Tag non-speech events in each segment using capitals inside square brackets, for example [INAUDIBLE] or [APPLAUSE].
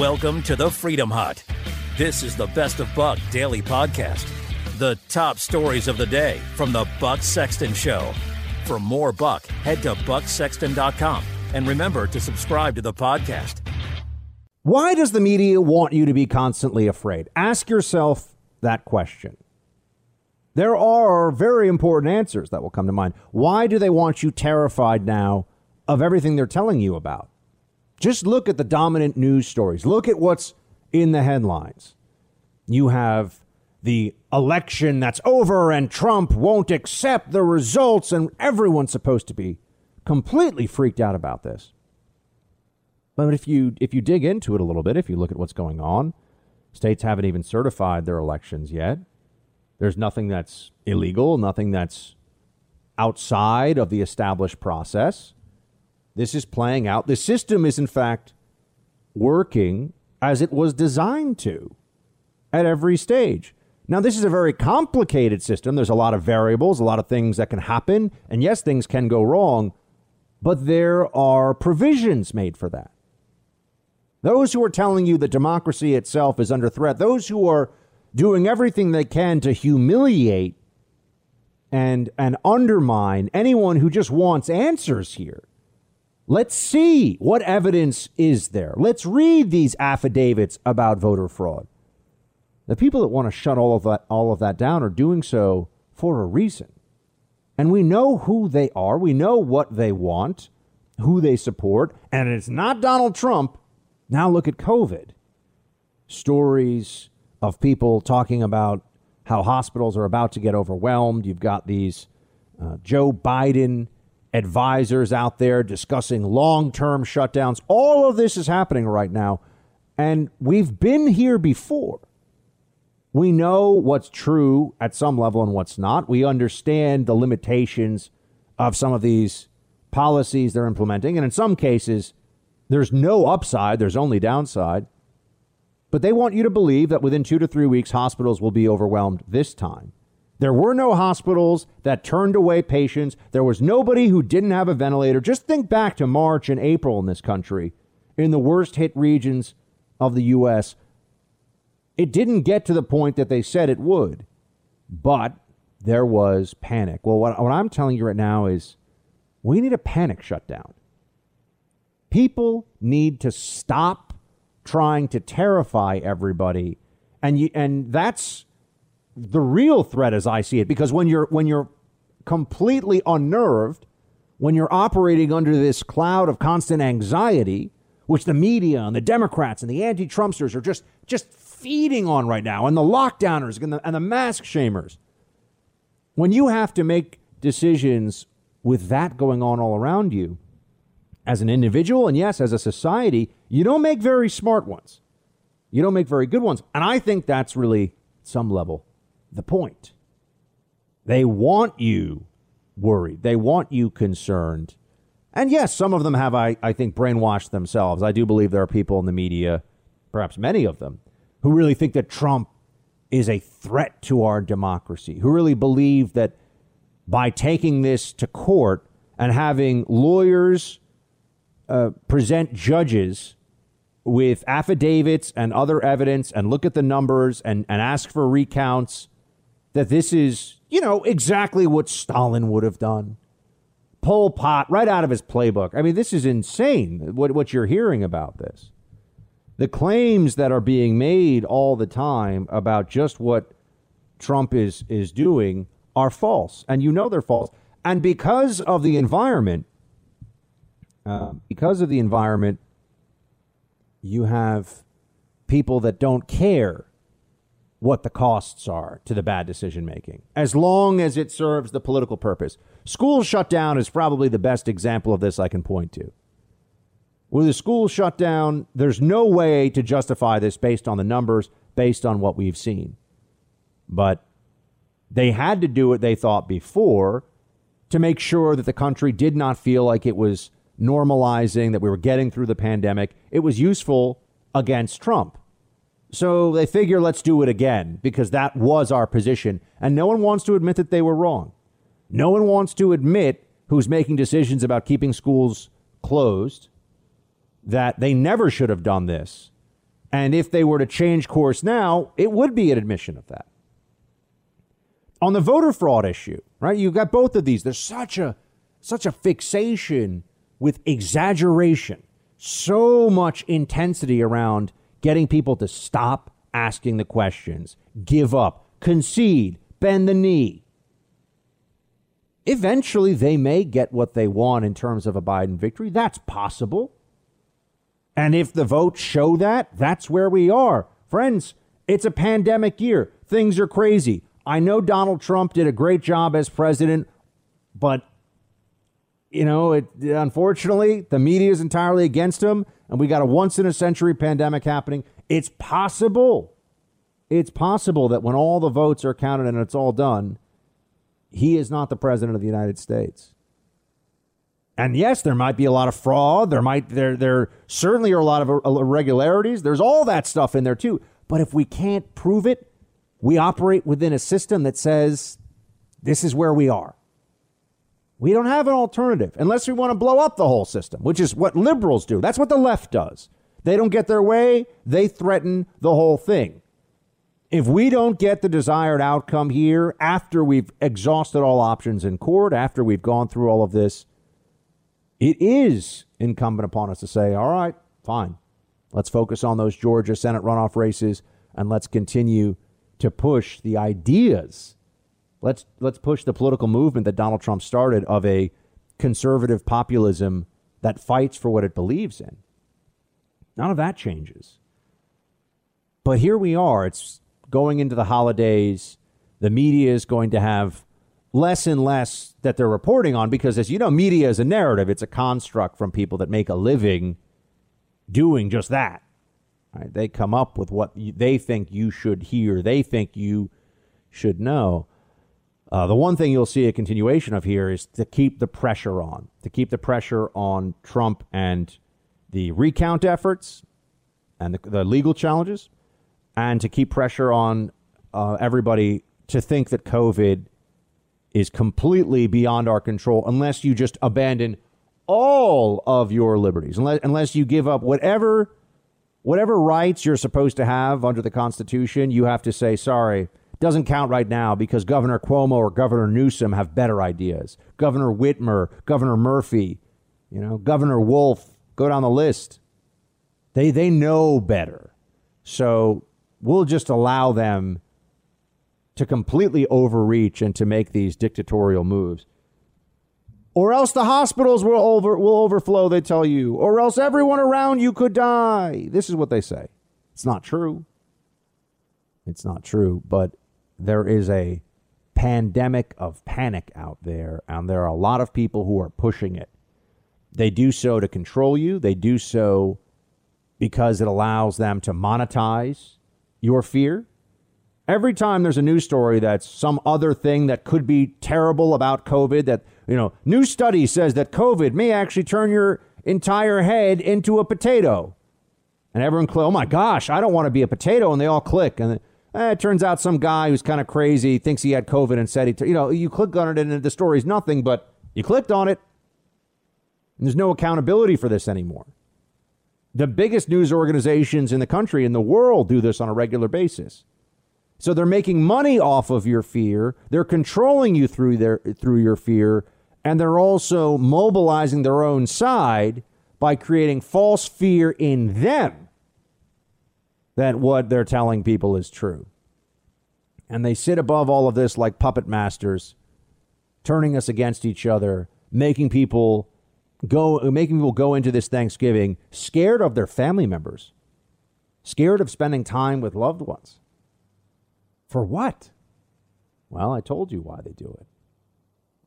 Welcome to the Freedom Hut. This is the Best of Buck daily podcast. The top stories of the day from the Buck Sexton Show. For more Buck, head to bucksexton.com and remember to subscribe to the podcast. Why does the media want you to be constantly afraid? Ask yourself that question. There are very important answers that will come to mind. Why do they want you terrified now of everything they're telling you about? Just look at the dominant news stories. Look at what's in the headlines. You have the election that's over and Trump won't accept the results, and everyone's supposed to be completely freaked out about this. But if you if you dig into it a little bit, if you look at what's going on, states haven't even certified their elections yet. There's nothing that's illegal, nothing that's outside of the established process. This is playing out. The system is, in fact, working as it was designed to at every stage. Now, this is a very complicated system. There's a lot of variables, a lot of things that can happen. And yes, things can go wrong, but there are provisions made for that. Those who are telling you that democracy itself is under threat, those who are doing everything they can to humiliate and, and undermine anyone who just wants answers here Let's see what evidence is there. Let's read these affidavits about voter fraud. The people that want to shut all of that all of that down are doing so for a reason. And we know who they are. We know what they want, who they support, and it's not Donald Trump. Now look at COVID. Stories of people talking about how hospitals are about to get overwhelmed. You've got these uh, Joe Biden advisors out there discussing long term shutdowns. All of this is happening right now. And we've been here before. We know what's true at some level and what's not. We understand the limitations of some of these policies they're implementing. And in some cases, there's no upside, there's only downside. But they want you to believe that within two to three weeks, hospitals will be overwhelmed this time. There were no hospitals that turned away patients. There was nobody who didn't have a ventilator. Just think back to March and April in this country, in the worst hit regions of the U.S. It didn't get to the point that they said it would, but there was panic. Well, what, what I'm telling you right now is we need a panic shutdown. People need to stop trying to terrify everybody. And, you, and that's the real threat as I see it because when you're when you're completely unnerved, when you're operating under this cloud of constant anxiety, which the media and the Democrats and the anti-Trumpsters are just just feeding on right now, and the lockdowners and the, and the mask shamers, when you have to make decisions with that going on all around you, as an individual and yes, as a society, you don't make very smart ones. You don't make very good ones. And I think that's really some level the point. They want you worried. They want you concerned. And yes, some of them have, I, I think, brainwashed themselves. I do believe there are people in the media, perhaps many of them, who really think that Trump is a threat to our democracy, who really believe that by taking this to court and having lawyers uh, present judges with affidavits and other evidence and look at the numbers and, and ask for recounts that this is, you know, exactly what Stalin would have done. Pol Pot, right out of his playbook. I mean, this is insane what, what you're hearing about this. The claims that are being made all the time about just what Trump is, is doing are false. And you know they're false. And because of the environment, uh, because of the environment, you have people that don't care what the costs are to the bad decision making, as long as it serves the political purpose. School shutdown is probably the best example of this I can point to. With the school shutdown, there's no way to justify this based on the numbers, based on what we've seen. But they had to do it, they thought, before to make sure that the country did not feel like it was normalizing, that we were getting through the pandemic. It was useful against Trump. So they figure let's do it again because that was our position. And no one wants to admit that they were wrong. No one wants to admit who's making decisions about keeping schools closed that they never should have done this. And if they were to change course now, it would be an admission of that. On the voter fraud issue, right? You've got both of these. There's such a such a fixation with exaggeration, so much intensity around getting people to stop asking the questions, give up, concede, bend the knee. Eventually, they may get what they want in terms of a Biden victory. That's possible. And if the votes show that, that's where we are. Friends, it's a pandemic year. Things are crazy. I know Donald Trump did a great job as president, but you know, it unfortunately the media is entirely against him and we got a once in a century pandemic happening. It's possible. It's possible that when all the votes are counted and it's all done, he is not the president of the United States. And yes, there might be a lot of fraud. There might there there certainly are a lot of irregularities. There's all that stuff in there too. But if we can't prove it, we operate within a system that says this is where we are. We don't have an alternative unless we want to blow up the whole system, which is what liberals do. That's what the left does. They don't get their way, they threaten the whole thing. If we don't get the desired outcome here after we've exhausted all options in court, after we've gone through all of this, it is incumbent upon us to say, all right, fine. Let's focus on those Georgia Senate runoff races and let's continue to push the ideas. Let's let's push the political movement that Donald Trump started of a conservative populism that fights for what it believes in. None of that changes. But here we are. It's going into the holidays. The media is going to have less and less that they're reporting on because, as you know, media is a narrative. It's a construct from people that make a living doing just that. Right? They come up with what they think you should hear, they think you should know. Uh, the one thing you'll see a continuation of here is to keep the pressure on, to keep the pressure on Trump and the recount efforts and the, the legal challenges, and to keep pressure on uh, everybody to think that COVID is completely beyond our control unless you just abandon all of your liberties, unless, unless you give up whatever whatever rights you're supposed to have under the Constitution, you have to say, sorry, doesn't count right now because Governor Cuomo or Governor Newsom have better ideas. Governor Whitmer, Governor Murphy, you know, Governor Wolf, go down the list. They they know better. So we'll just allow them to completely overreach and to make these dictatorial moves. Or else the hospitals will over will overflow, they tell you, or else everyone around you could die. This is what they say. It's not true. It's not true, but there is a pandemic of panic out there, and there are a lot of people who are pushing it. They do so to control you, they do so because it allows them to monetize your fear. Every time there's a news story that's some other thing that could be terrible about COVID, that, you know, new study says that COVID may actually turn your entire head into a potato. And everyone, oh my gosh, I don't want to be a potato. And they all click. And eh, it turns out some guy who's kind of crazy thinks he had COVID and said he, t- you know, you click on it and the story's nothing, but you clicked on it. And there's no accountability for this anymore. The biggest news organizations in the country, in the world, do this on a regular basis. So they're making money off of your fear. They're controlling you through their through your fear, and they're also mobilizing their own side by creating false fear in them that what they're telling people is true. And they sit above all of this like puppet masters, turning us against each other, making people go making people go into this Thanksgiving scared of their family members, scared of spending time with loved ones for what? Well, I told you why they do it.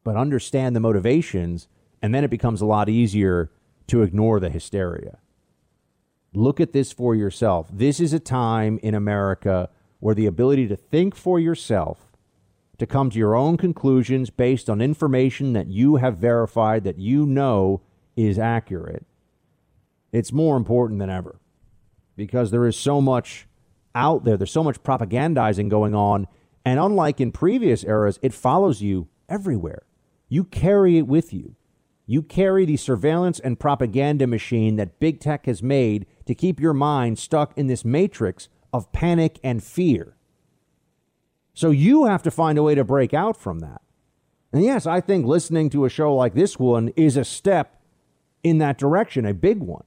But understand the motivations, and then it becomes a lot easier to ignore the hysteria. Look at this for yourself. This is a time in America where the ability to think for yourself, to come to your own conclusions based on information that you have verified, that you know is accurate, it's more important than ever because there is so much out there. There's so much propagandizing going on. And unlike in previous eras, it follows you everywhere. You carry it with you. You carry the surveillance and propaganda machine that big tech has made to keep your mind stuck in this matrix of panic and fear. So you have to find a way to break out from that. And yes, I think listening to a show like this one is a step in that direction, a big one.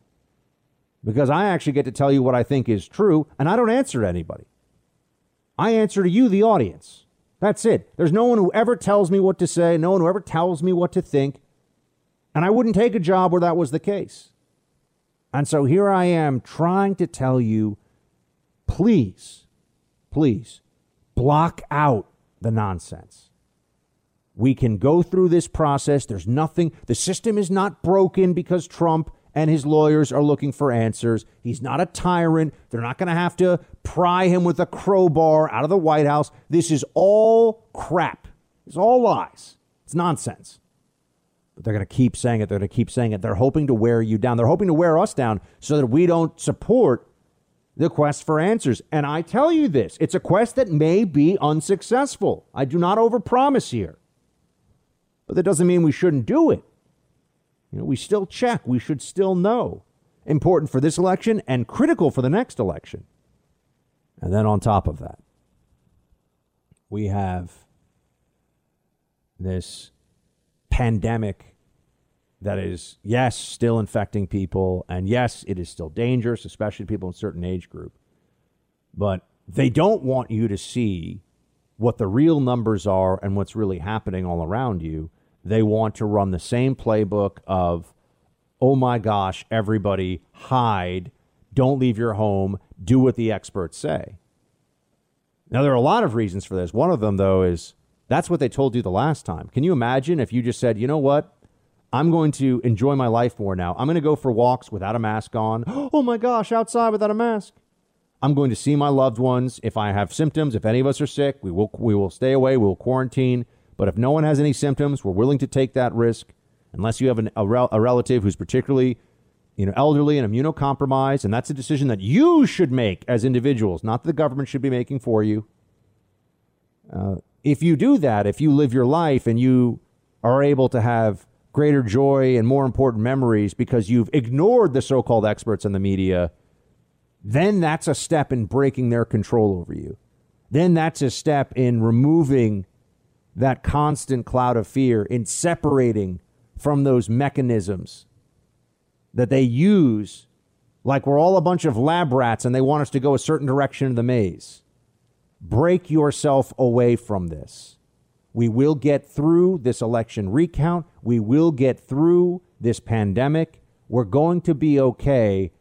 Because I actually get to tell you what I think is true, and I don't answer to anybody. I answer to you, the audience. That's it. There's no one who ever tells me what to say, no one who ever tells me what to think. And I wouldn't take a job where that was the case. And so here I am trying to tell you please, please block out the nonsense. We can go through this process. There's nothing, the system is not broken because Trump and his lawyers are looking for answers. He's not a tyrant. They're not going to have to pry him with a crowbar out of the White House. This is all crap. It's all lies. It's nonsense. They're going to keep saying it. They're going to keep saying it. They're hoping to wear you down. They're hoping to wear us down so that we don't support the quest for answers. And I tell you this it's a quest that may be unsuccessful. I do not overpromise here. But that doesn't mean we shouldn't do it. You know, we still check, we should still know. Important for this election and critical for the next election. And then on top of that, we have this pandemic that is, yes, still infecting people. And yes, it is still dangerous, especially to people in certain age group. But they don't want you to see what the real numbers are and what's really happening all around you. They want to run the same playbook of, oh my gosh, everybody hide, don't leave your home, do what the experts say. Now, there are a lot of reasons for this. One of them, though, is that's what they told you the last time. Can you imagine if you just said, you know what? I'm going to enjoy my life more now. I'm going to go for walks without a mask on. [GASPS] Oh my gosh, outside without a mask. I'm going to see my loved ones. If I have symptoms, if any of us are sick, we will we will stay away. We will quarantine. But if no one has any symptoms, we're willing to take that risk, unless you have an, a, rel- a relative who's particularly, you know, elderly and immunocompromised, and that's a decision that you should make as individuals, not that the government should be making for you. Uh, if you do that, if you live your life and you are able to have greater joy and more important memories because you've ignored the so called experts in the media, then that's a step in breaking their control over you. Then that's a step in removing that constant cloud of fear, in separating from those mechanisms that they use like we're all a bunch of lab rats and they want us to go a certain direction in the maze. Break yourself away from this. We will get through this election recount. We will get through this pandemic. We're going to be okay.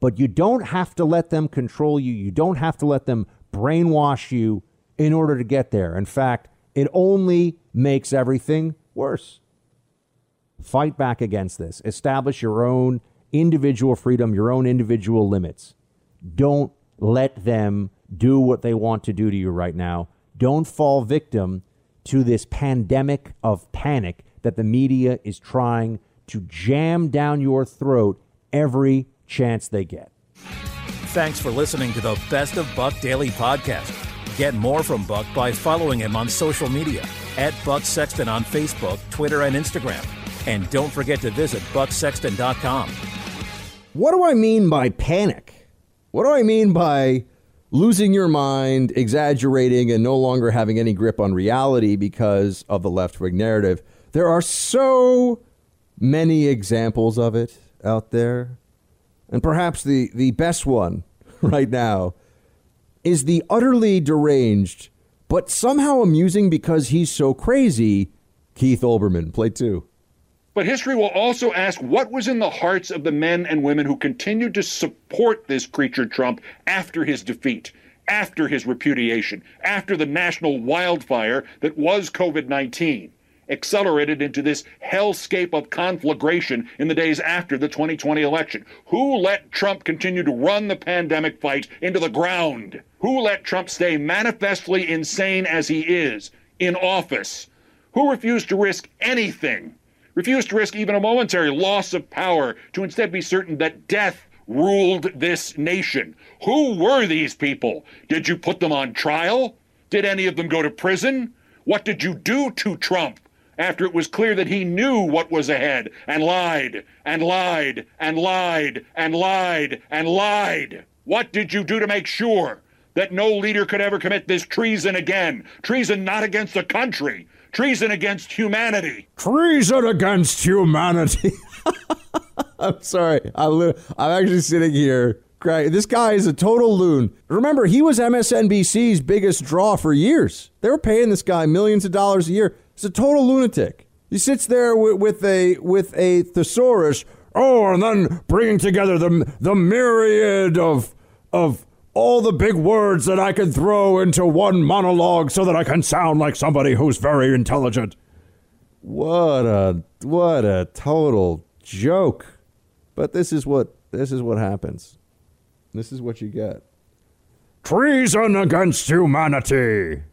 But you don't have to let them control you. You don't have to let them brainwash you in order to get there. In fact, it only makes everything worse. Fight back against this. Establish your own individual freedom, your own individual limits. Don't let them do what they want to do to you right now. Don't fall victim to this pandemic of panic that the media is trying to jam down your throat every chance they get. Thanks for listening to the Best of Buck Daily podcast. Get more from Buck by following him on social media at Buck Sexton on Facebook, Twitter, and Instagram. And don't forget to visit bucksexton.com. What do I mean by panic? What do I mean by losing your mind, exaggerating, and no longer having any grip on reality because of the left wing narrative. There are so many examples of it out there. And perhaps the, the best one [LAUGHS] right now is the utterly deranged, but somehow amusing because he's so crazy, Keith Olbermann. Play two. But history will also ask what was in the hearts of the men and women who continued to support this creature Trump after his defeat, after his repudiation, after the national wildfire that was COVID 19 accelerated into this hellscape of conflagration in the days after the 2020 election. Who let Trump continue to run the pandemic fight into the ground? Who let Trump stay manifestly insane as he is in office? Who refused to risk anything refused to risk even a momentary loss of power to instead be certain that death ruled this nation. Who were these people? Did you put them on trial? Did any of them go to prison? What did you do to Trump after it was clear that he knew what was ahead and lied and lied and lied and lied and lied. What did you do to make sure that no leader could ever commit this treason again? Treason not against the country, treason against humanity. Treason against humanity. [LAUGHS] I'm sorry. I'm, li- I'm actually sitting here. crying. This guy is a total loon. Remember, he was MSNBC's biggest draw for years. They were paying this guy millions of dollars a year. He's a total lunatic. He sits there with, with a with a thesaurus. Oh, and then bringing together the the myriad of of all the big words that I can throw into one monologue so that I can sound like somebody who's very intelligent. What a what a total joke. But this is what this is what happens. This is what you get. Treason against humanity.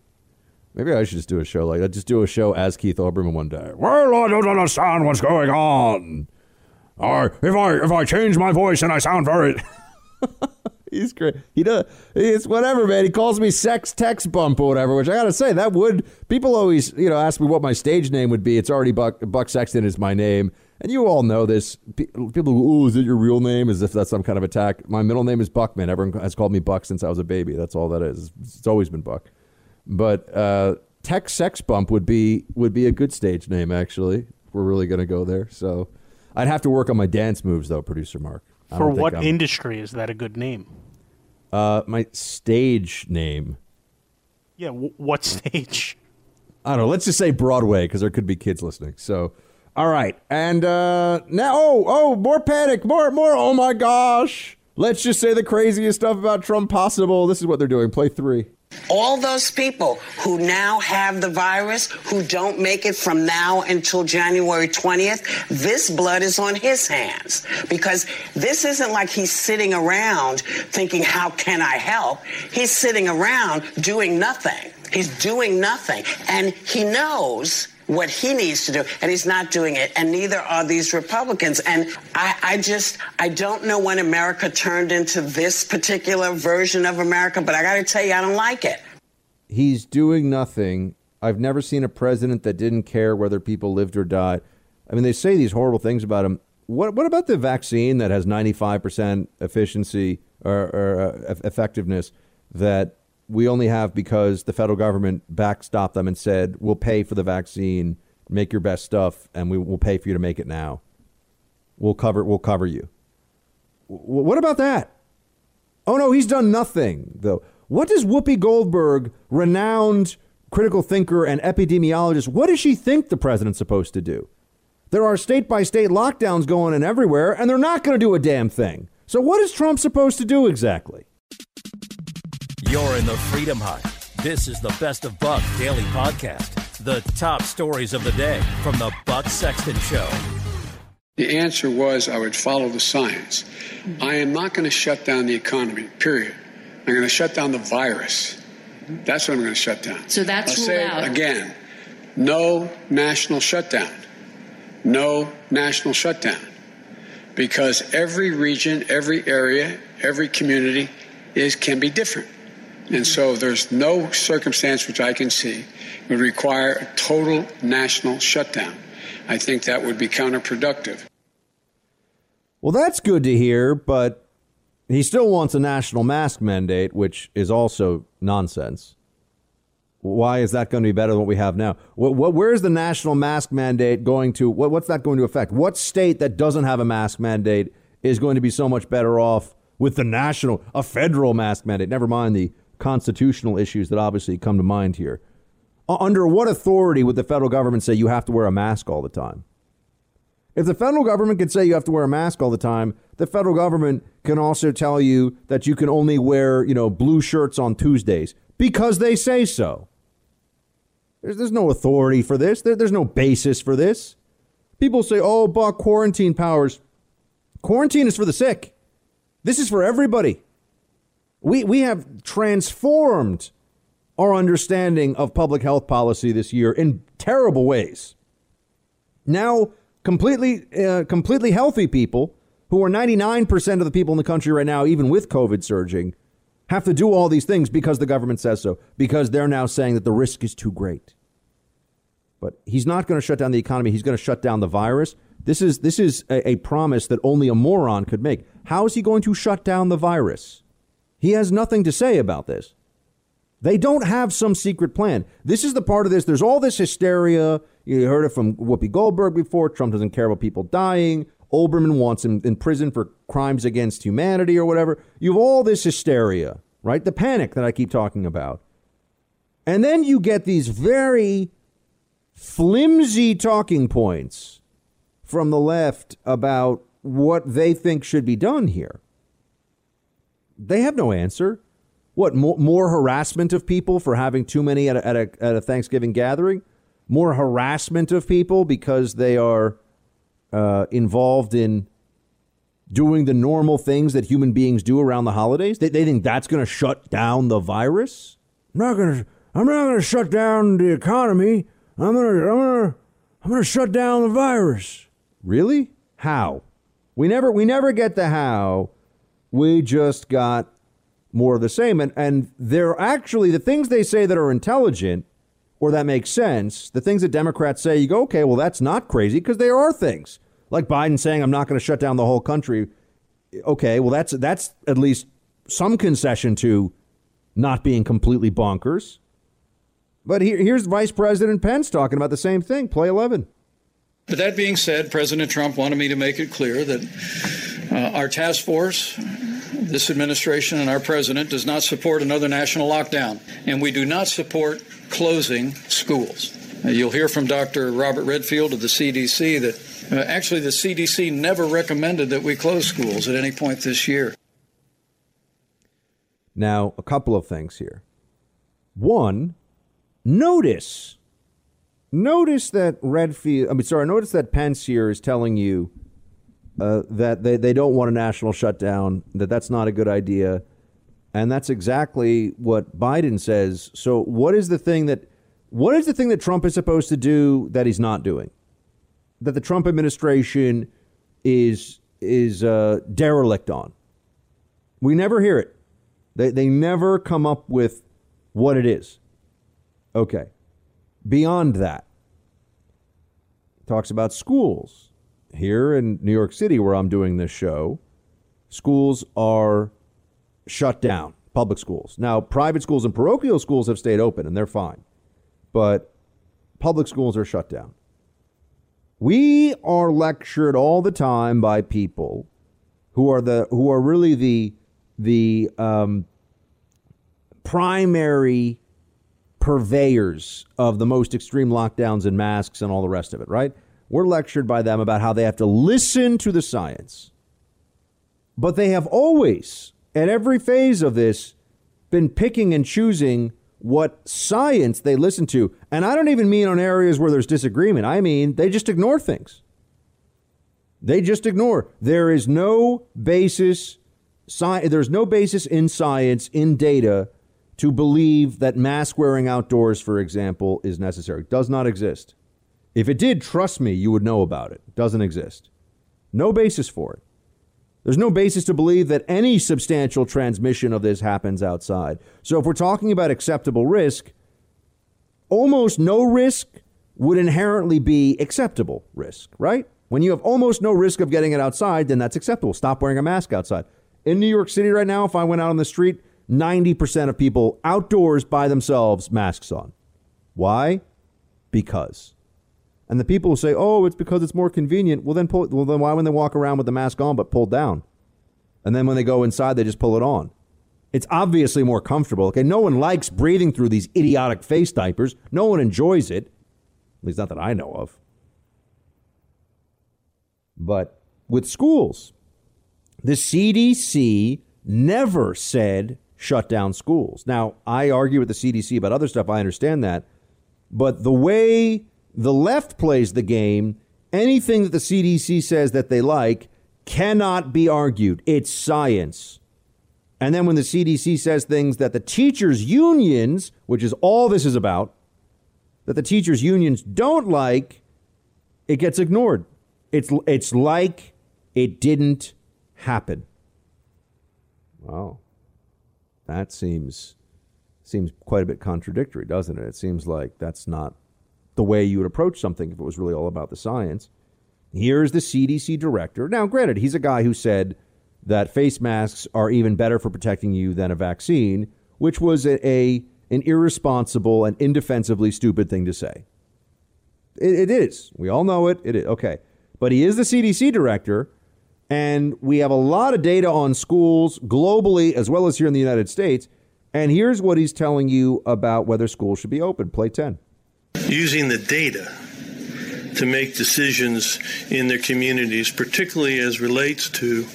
Maybe I should just do a show like that. Just do a show as Keith Olbermann one day. Well, I don't understand what's going on. Or if I if I change my voice and I sound very [LAUGHS] He's great. He does. It's whatever, man. He calls me sex text bump or whatever, which I gotta say that would people always you know ask me what my stage name would be. It's already Buck Buck Sexton is my name, and you all know this. People, go, oh, is it your real name? As if that's some kind of attack. My middle name is Buckman. Everyone has called me Buck since I was a baby. That's all that is. It's always been Buck. But uh, Tech Sex Bump would be would be a good stage name actually. We're really gonna go there. So I'd have to work on my dance moves though, producer Mark. For what I'm- industry is that a good name? Uh, my stage name. Yeah, w- what stage? I don't know. Let's just say Broadway because there could be kids listening. So, all right, and uh, now, oh, oh, more panic, more, more. Oh my gosh! Let's just say the craziest stuff about Trump possible. This is what they're doing. Play three. All those people who now have the virus, who don't make it from now until January 20th, this blood is on his hands. Because this isn't like he's sitting around thinking, how can I help? He's sitting around doing nothing. He's doing nothing. And he knows what he needs to do, and he's not doing it, and neither are these Republicans. And I, I just, I don't know when America turned into this particular version of America, but I got to tell you, I don't like it. He's doing nothing. I've never seen a president that didn't care whether people lived or died. I mean, they say these horrible things about him. What what about the vaccine that has ninety five percent efficiency or, or uh, effectiveness that we only have because the federal government backstopped them and said we'll pay for the vaccine, make your best stuff, and we will pay for you to make it now. We'll cover we'll cover you. W- what about that? Oh no, he's done nothing though. What does Whoopi Goldberg, renowned critical thinker and epidemiologist, what does she think the president's supposed to do? There are state by state lockdowns going in everywhere, and they're not going to do a damn thing. So what is Trump supposed to do exactly? You're in the Freedom Hut. This is the Best of Buck Daily Podcast. The top stories of the day from the Buck Sexton Show. The answer was I would follow the science. I am not going to shut down the economy, period. I'm going to shut down the virus. That's what I'm going to shut down. So that's I'll ruled say out. it again. No national shutdown. No national shutdown. Because every region, every area, every community is can be different. And so there's no circumstance which I can see would require a total national shutdown. I think that would be counterproductive. Well, that's good to hear, but he still wants a national mask mandate, which is also nonsense. Why is that going to be better than what we have now? What, what, where is the national mask mandate going to? What, what's that going to affect? What state that doesn't have a mask mandate is going to be so much better off with the national, a federal mask mandate? Never mind the constitutional issues that obviously come to mind here. Under what authority would the federal government say you have to wear a mask all the time? If the federal government can say you have to wear a mask all the time, the federal government can also tell you that you can only wear, you know, blue shirts on Tuesdays because they say so. There's, there's no authority for this. There, there's no basis for this. People say, oh, Buck, quarantine powers. Quarantine is for the sick. This is for everybody. We, we have transformed our understanding of public health policy this year in terrible ways. Now, completely, uh, completely healthy people, who are 99% of the people in the country right now, even with COVID surging, have to do all these things because the government says so, because they're now saying that the risk is too great. But he's not going to shut down the economy. He's going to shut down the virus. This is this is a, a promise that only a moron could make. How is he going to shut down the virus? He has nothing to say about this. They don't have some secret plan. This is the part of this. There's all this hysteria. You heard it from Whoopi Goldberg before. Trump doesn't care about people dying. Olbermann wants him in prison for crimes against humanity or whatever. You have all this hysteria, right? The panic that I keep talking about. And then you get these very flimsy talking points from the left about what they think should be done here. They have no answer. What, more, more harassment of people for having too many at a, at, a, at a Thanksgiving gathering? More harassment of people because they are uh, involved in doing the normal things that human beings do around the holidays? They, they think that's going to shut down the virus? I'm not going to. I'm not going to shut down the economy. I'm going to. I'm going to. I'm going to shut down the virus. Really? How? We never. We never get the how. We just got more of the same. And and they're actually the things they say that are intelligent or that make sense. The things that Democrats say, you go, okay, well that's not crazy because there are things like Biden saying, I'm not going to shut down the whole country. Okay, well, that's that's at least some concession to not being completely bonkers. But here, here's Vice President Pence talking about the same thing. Play 11. But that being said, President Trump wanted me to make it clear that uh, our task force, this administration, and our president does not support another national lockdown, and we do not support closing schools. You'll hear from Dr. Robert Redfield of the CDC that uh, actually, the CDC never recommended that we close schools at any point this year. Now, a couple of things here. One, notice. Notice that Redfield, I mean, sorry, notice that Pence here is telling you uh, that they, they don't want a national shutdown, that that's not a good idea. And that's exactly what Biden says. So, what is the thing that what is the thing that Trump is supposed to do that he's not doing? that the Trump administration is is uh, derelict on. We never hear it. They they never come up with what it is. Okay. Beyond that, talks about schools. Here in New York City, where I'm doing this show, schools are shut down, public schools. Now, private schools and parochial schools have stayed open and they're fine, but public schools are shut down. We are lectured all the time by people who are the who are really the the um, primary purveyors of the most extreme lockdowns and masks and all the rest of it, right? We're lectured by them about how they have to listen to the science. But they have always, at every phase of this, been picking and choosing what science they listen to. And I don't even mean on areas where there's disagreement. I mean, they just ignore things. They just ignore. There is no basis sci- there's no basis in science in data to believe that mask wearing outdoors, for example, is necessary. It does not exist. If it did, trust me, you would know about it. Doesn't exist. No basis for it. There's no basis to believe that any substantial transmission of this happens outside. So if we're talking about acceptable risk, almost no risk would inherently be acceptable risk, right? When you have almost no risk of getting it outside, then that's acceptable. Stop wearing a mask outside. In New York City right now, if I went out on the street, 90% of people outdoors by themselves, masks on. Why? Because. And the people say, "Oh, it's because it's more convenient." Well, then pull. Well, then why when they walk around with the mask on but pulled down, and then when they go inside, they just pull it on? It's obviously more comfortable. Okay, no one likes breathing through these idiotic face diapers. No one enjoys it. At least not that I know of. But with schools, the CDC never said shut down schools. Now, I argue with the CDC about other stuff. I understand that. But the way the left plays the game. Anything that the CDC says that they like cannot be argued. It's science. And then when the CDC says things that the teachers' unions, which is all this is about, that the teachers' unions don't like, it gets ignored. It's, it's like it didn't happen. Wow. That seems seems quite a bit contradictory, doesn't it? It seems like that's not the way you would approach something if it was really all about the science. Here's the CDC director. Now, granted, he's a guy who said that face masks are even better for protecting you than a vaccine, which was a, a an irresponsible and indefensibly stupid thing to say. It, it is. We all know it. It is. Okay. But he is the CDC director, and we have a lot of data on schools globally as well as here in the United States. And here's what he's telling you about whether schools should be open. Play 10. Using the data to make decisions in their communities, particularly as relates to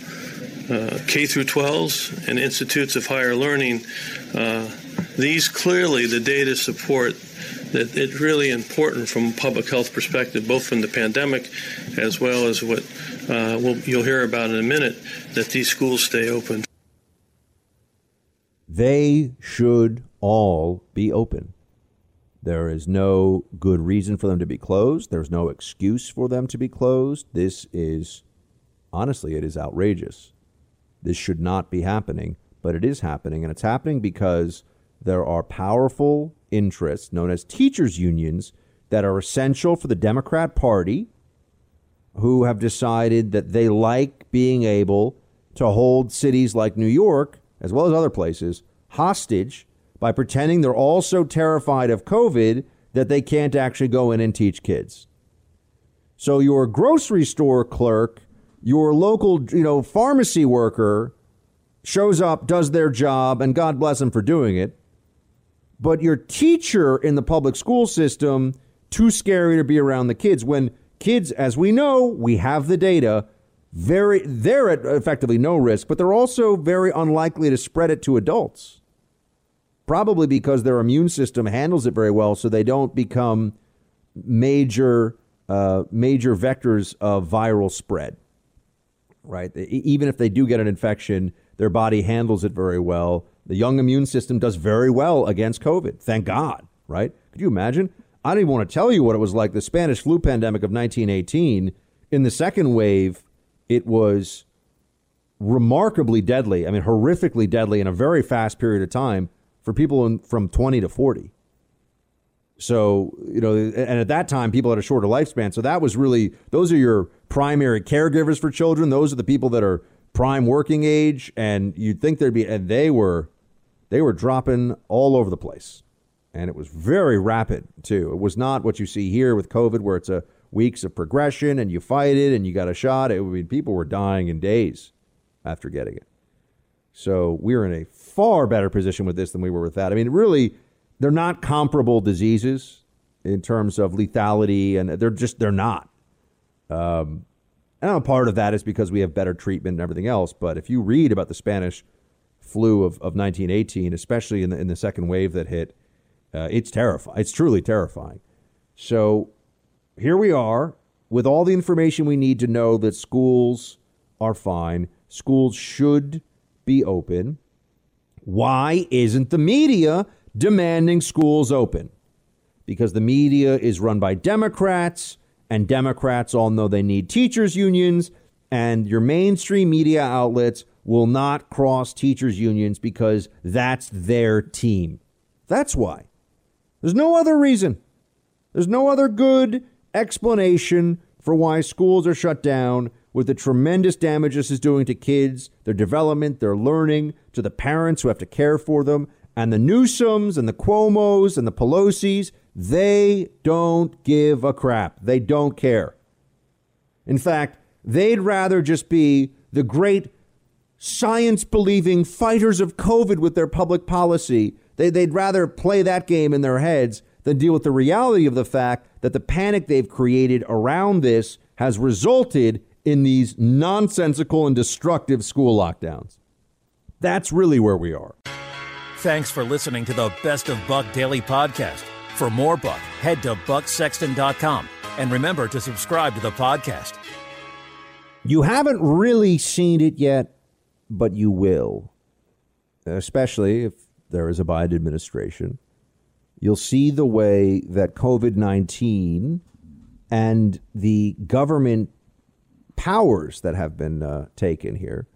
uh, K through 12s and institutes of higher learning. Uh, these clearly, the data support that it's really important from a public health perspective, both from the pandemic as well as what uh, we'll, you'll hear about in a minute, that these schools stay open. They should all be open. There is no good reason for them to be closed. There's no excuse for them to be closed. This is, honestly, it is outrageous. This should not be happening, but it is happening. And it's happening because there are powerful interests known as teachers' unions that are essential for the Democrat Party who have decided that they like being able to hold cities like New York, as well as other places, hostage by pretending they're all so terrified of COVID that they can't actually go in and teach kids. So your grocery store clerk, your local, you know, pharmacy worker shows up, does their job, and God bless them for doing it. But your teacher in the public school system, too scary to be around the kids when kids, as we know, we have the data, very they're at effectively no risk, but they're also very unlikely to spread it to adults. Probably because their immune system handles it very well, so they don't become major uh, major vectors of viral spread. Right? Even if they do get an infection, their body handles it very well. The young immune system does very well against COVID. Thank God. Right? Could you imagine? I don't even want to tell you what it was like. The Spanish flu pandemic of 1918. In the second wave, it was remarkably deadly. I mean, horrifically deadly in a very fast period of time for people in, from 20 to 40. So, you know, and at that time, people had a shorter lifespan. So that was really, those are your primary caregivers for children. Those are the people that are prime working age. And you'd think there'd be, and they were, they were dropping all over the place and it was very rapid too. It was not what you see here with COVID, where it's a weeks of progression and you fight it and you got a shot. It, I mean, people were dying in days after getting it. So we're in a far better position with this than we were with that. I mean, really, they're not comparable diseases in terms of lethality, and they're just they're not. Um, and part of that is because we have better treatment and everything else. But if you read about the Spanish flu of, of 1918, especially in the in the second wave that hit uh, it's terrifying. It's truly terrifying. So here we are with all the information we need to know that schools are fine. Schools should be open. Why isn't the media demanding schools open? Because the media is run by Democrats, and Democrats all know they need teachers' unions, and your mainstream media outlets will not cross teachers' unions because that's their team. That's why. There's no other reason. There's no other good explanation for why schools are shut down with the tremendous damage this is doing to kids, their development, their learning, to the parents who have to care for them, and the Newsoms and the Cuomos and the Pelosi's. They don't give a crap. They don't care. In fact, they'd rather just be the great science believing fighters of COVID with their public policy they, they'd rather play that game in their heads than deal with the reality of the fact that the panic they've created around this has resulted in these nonsensical and destructive school lockdowns. That's really where we are. Thanks for listening to the Best of Buck Daily Podcast. For more Buck, head to bucksexton.com and remember to subscribe to the podcast. You haven't really seen it yet, but you will. Especially if there is a Biden administration, you'll see the way that COVID 19 and the government powers that have been uh, taken here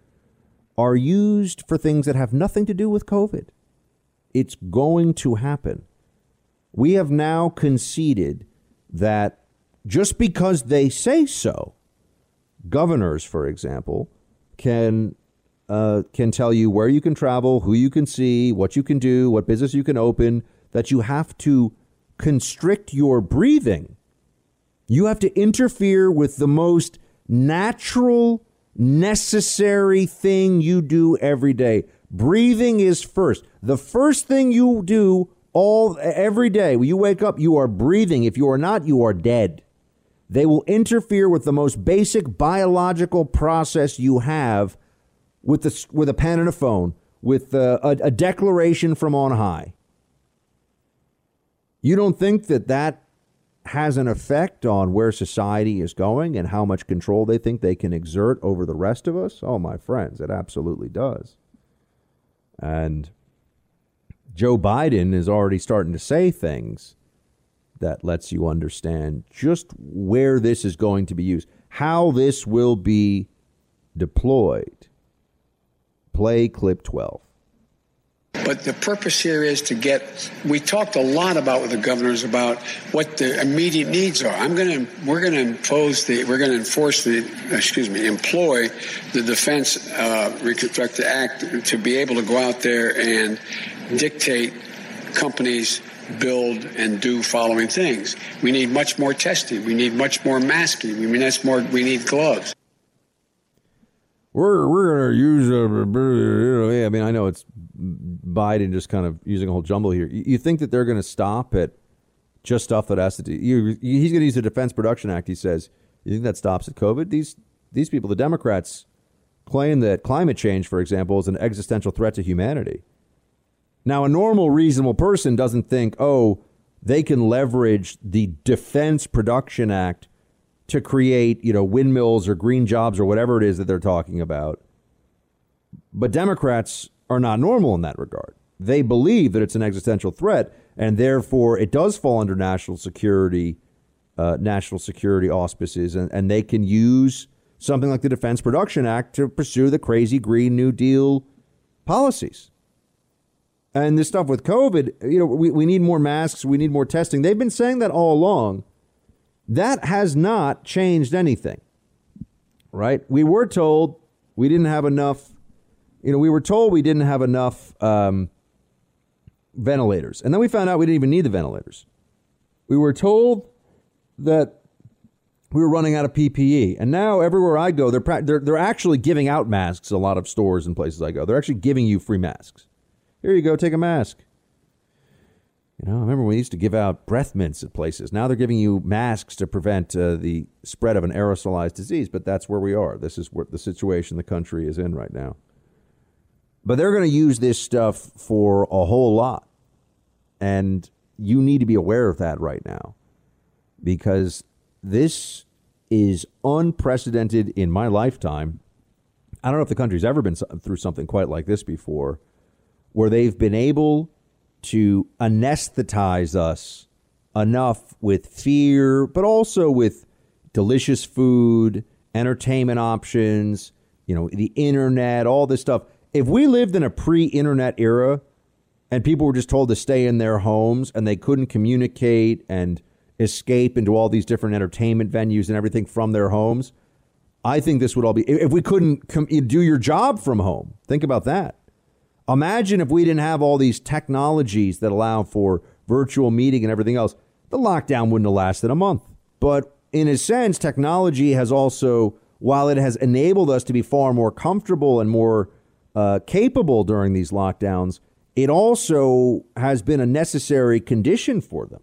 are used for things that have nothing to do with COVID. It's going to happen. We have now conceded that just because they say so, governors, for example, can uh, can tell you where you can travel, who you can see, what you can do, what business you can open. That you have to constrict your breathing. You have to interfere with the most natural, necessary thing you do every day. Breathing is first. The first thing you do all every day when you wake up, you are breathing. If you are not, you are dead. They will interfere with the most basic biological process you have with, the, with a pen and a phone, with a, a, a declaration from on high. You don't think that that has an effect on where society is going and how much control they think they can exert over the rest of us? Oh, my friends, it absolutely does. And Joe Biden is already starting to say things that lets you understand just where this is going to be used, how this will be deployed. Play clip 12. But the purpose here is to get. We talked a lot about with the governors about what the immediate needs are. I'm going to. We're going to impose the. We're going to enforce the. Excuse me. Employ the Defense uh, Reconstructed Act to be able to go out there and dictate companies build and do following things. We need much more testing. We need much more masking. We need more. We need gloves. We're we're going to use. Uh, I mean, I know it's Biden just kind of using a whole jumble here. You think that they're going to stop at just stuff that has to do? He's going to use the Defense Production Act. He says. You think that stops at COVID? These these people, the Democrats, claim that climate change, for example, is an existential threat to humanity. Now, a normal, reasonable person doesn't think, oh, they can leverage the Defense Production Act to create, you know, windmills or green jobs or whatever it is that they're talking about. But Democrats are not normal in that regard. They believe that it's an existential threat, and therefore it does fall under national security, uh, national security auspices, and, and they can use something like the Defense Production Act to pursue the crazy Green New Deal policies. And this stuff with COVID, you know, we, we need more masks, we need more testing. They've been saying that all along. That has not changed anything, right? We were told we didn't have enough, you know, we were told we didn't have enough um, ventilators. And then we found out we didn't even need the ventilators. We were told that we were running out of PPE. And now everywhere I go, they're, they're, they're actually giving out masks a lot of stores and places I go. They're actually giving you free masks. Here you go, take a mask. You know, I remember we used to give out breath mints at places. Now they're giving you masks to prevent uh, the spread of an aerosolized disease, but that's where we are. This is what the situation the country is in right now. But they're going to use this stuff for a whole lot. And you need to be aware of that right now because this is unprecedented in my lifetime. I don't know if the country's ever been through something quite like this before where they've been able to anesthetize us enough with fear, but also with delicious food, entertainment options, you know, the internet, all this stuff. If we lived in a pre internet era and people were just told to stay in their homes and they couldn't communicate and escape into all these different entertainment venues and everything from their homes, I think this would all be, if we couldn't com- do your job from home, think about that. Imagine if we didn't have all these technologies that allow for virtual meeting and everything else. The lockdown wouldn't have lasted a month. But in a sense, technology has also, while it has enabled us to be far more comfortable and more uh, capable during these lockdowns, it also has been a necessary condition for them.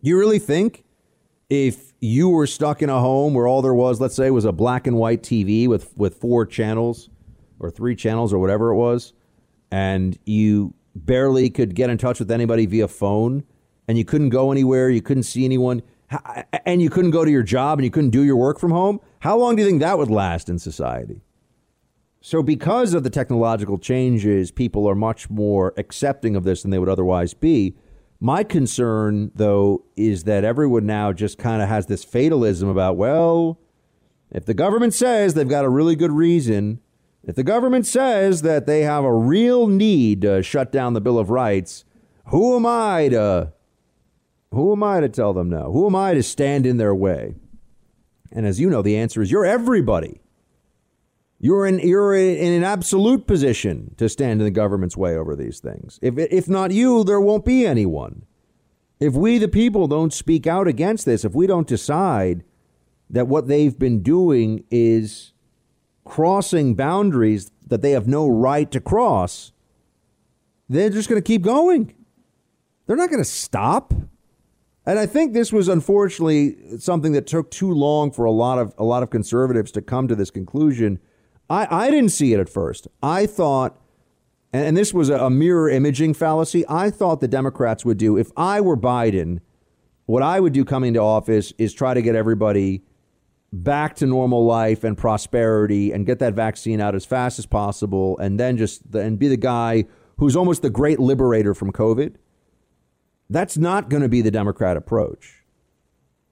You really think if you were stuck in a home where all there was, let's say, was a black and white TV with, with four channels or three channels or whatever it was, and you barely could get in touch with anybody via phone and you couldn't go anywhere, you couldn't see anyone, and you couldn't go to your job and you couldn't do your work from home, how long do you think that would last in society? So, because of the technological changes, people are much more accepting of this than they would otherwise be. My concern, though, is that everyone now just kind of has this fatalism about, well, if the government says they've got a really good reason, if the government says that they have a real need to shut down the Bill of Rights, who am I to Who am I to tell them no? Who am I to stand in their way? And as you know, the answer is you're everybody. You're in you're in an absolute position to stand in the government's way over these things. If if not you, there won't be anyone. If we the people don't speak out against this, if we don't decide that what they've been doing is crossing boundaries that they have no right to cross, they're just going to keep going. They're not going to stop. And I think this was unfortunately something that took too long for a lot of a lot of conservatives to come to this conclusion. I, I didn't see it at first. I thought, and this was a mirror imaging fallacy. I thought the Democrats would do if I were Biden, what I would do coming to office is try to get everybody back to normal life and prosperity and get that vaccine out as fast as possible, and then just and be the guy who's almost the great liberator from COVID that's not going to be the Democrat approach.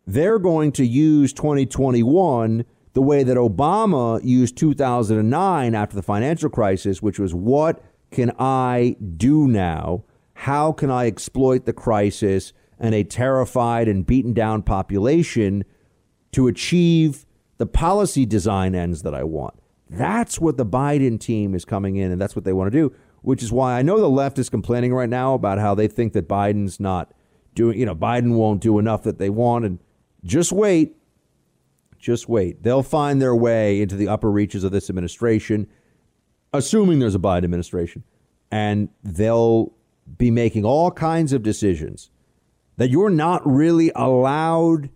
They're going to use 2021 the way that Obama used 2009 after the financial crisis, which was what can I do now? How can I exploit the crisis and a terrified and beaten down population to achieve the policy design ends that I want? That's what the Biden team is coming in, and that's what they want to do which is why I know the left is complaining right now about how they think that Biden's not doing, you know, Biden won't do enough that they want. And just wait. Just wait. They'll find their way into the upper reaches of this administration, assuming there's a Biden administration, and they'll be making all kinds of decisions that you're not really allowed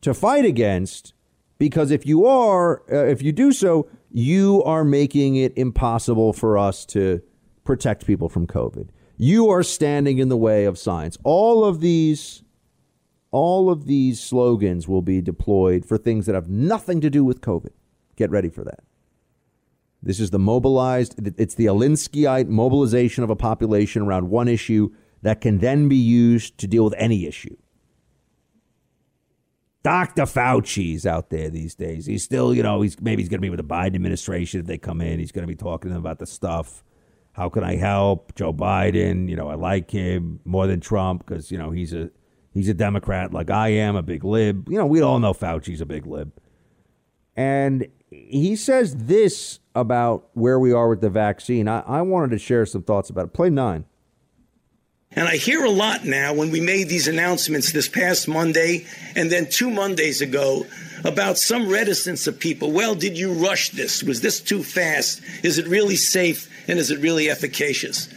to fight against because if you are, uh, if you do so, you are making it impossible for us to protect people from COVID. You are standing in the way of science. All of these all of these slogans will be deployed for things that have nothing to do with COVID. Get ready for that. This is the mobilized, it's the Alinskyite mobilization of a population around one issue that can then be used to deal with any issue. Dr. Fauci's out there these days. He's still, you know, he's maybe he's going to be with the Biden administration if they come in. He's going to be talking to them about the stuff. How can I help Joe Biden? You know, I like him more than Trump because you know he's a he's a Democrat like I am, a big lib. You know, we all know Fauci's a big lib, and he says this about where we are with the vaccine. I, I wanted to share some thoughts about it. Play nine. And I hear a lot now when we made these announcements this past Monday and then two Mondays ago about some reticence of people. Well, did you rush this? Was this too fast? Is it really safe? And is it really efficacious?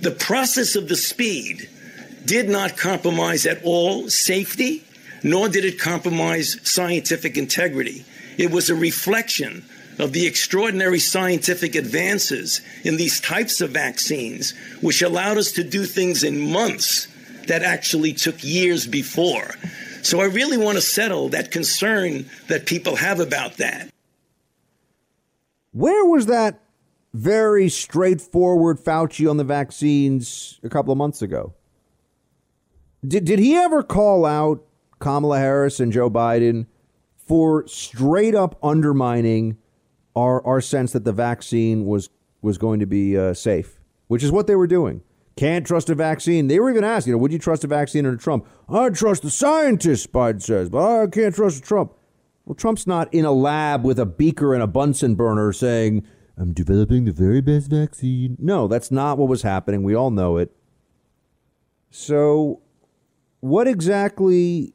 The process of the speed did not compromise at all safety, nor did it compromise scientific integrity. It was a reflection of the extraordinary scientific advances in these types of vaccines, which allowed us to do things in months that actually took years before. So I really want to settle that concern that people have about that. Where was that very straightforward Fauci on the vaccines a couple of months ago? Did, did he ever call out Kamala Harris and Joe Biden for straight up undermining our, our sense that the vaccine was, was going to be uh, safe, which is what they were doing? Can't trust a vaccine. They were even asked, you know, would you trust a vaccine under Trump? I trust the scientists, Biden says, but I can't trust Trump. Well, Trump's not in a lab with a beaker and a Bunsen burner saying, I'm developing the very best vaccine. No, that's not what was happening. We all know it. So, what exactly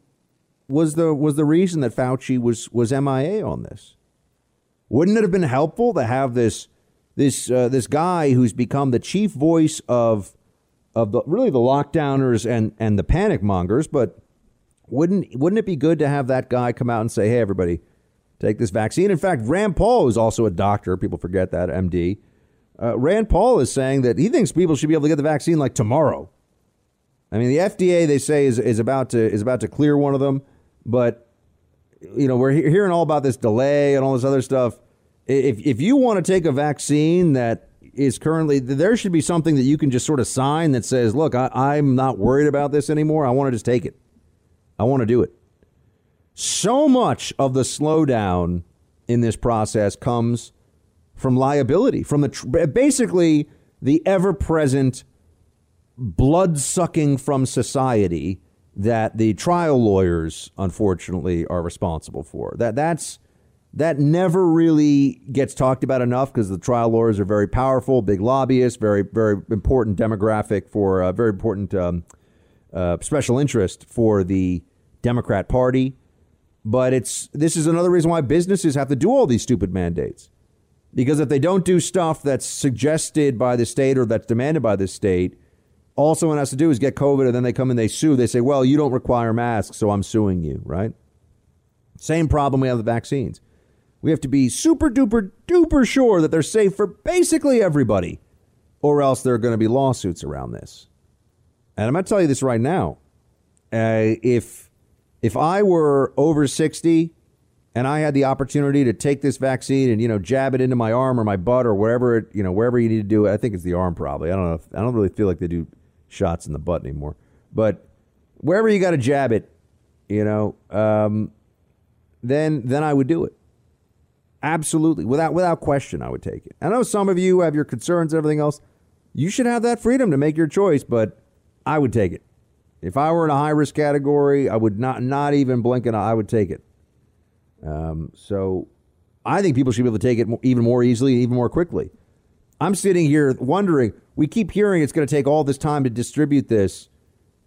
was the was the reason that Fauci was was MIA on this? Wouldn't it have been helpful to have this this uh, this guy who's become the chief voice of of the really the lockdowners and and the panic mongers, but wouldn't wouldn't it be good to have that guy come out and say, "Hey, everybody, take this vaccine"? In fact, Rand Paul is also a doctor. People forget that MD. Uh, Rand Paul is saying that he thinks people should be able to get the vaccine like tomorrow. I mean, the FDA they say is is about to is about to clear one of them, but you know we're he- hearing all about this delay and all this other stuff. If if you want to take a vaccine that is currently there should be something that you can just sort of sign that says, "Look, I, I'm not worried about this anymore. I want to just take it. I want to do it." So much of the slowdown in this process comes from liability, from the tr- basically the ever-present blood sucking from society that the trial lawyers, unfortunately, are responsible for. That that's that never really gets talked about enough because the trial lawyers are very powerful, big lobbyists, very very important demographic for a very important um, uh, special interest for the Democrat Party. But it's this is another reason why businesses have to do all these stupid mandates. Because if they don't do stuff that's suggested by the state or that's demanded by the state, all someone has to do is get COVID and then they come and they sue. They say, well, you don't require masks, so I'm suing you, right? Same problem we have with vaccines. We have to be super duper duper sure that they're safe for basically everybody, or else there are going to be lawsuits around this. And I'm going to tell you this right now. Uh, if if I were over 60 and I had the opportunity to take this vaccine and you know jab it into my arm or my butt or wherever it you know wherever you need to do it, I think it's the arm probably. I don't know. If, I don't really feel like they do shots in the butt anymore, but wherever you got to jab it, you know, um, then then I would do it. Absolutely, without without question, I would take it. I know some of you have your concerns and everything else. You should have that freedom to make your choice, but I would take it. If I were in a high risk category, I would not not even blink an eye. I would take it. Um, so I think people should be able to take it even more easily, even more quickly. I'm sitting here wondering. We keep hearing it's going to take all this time to distribute this.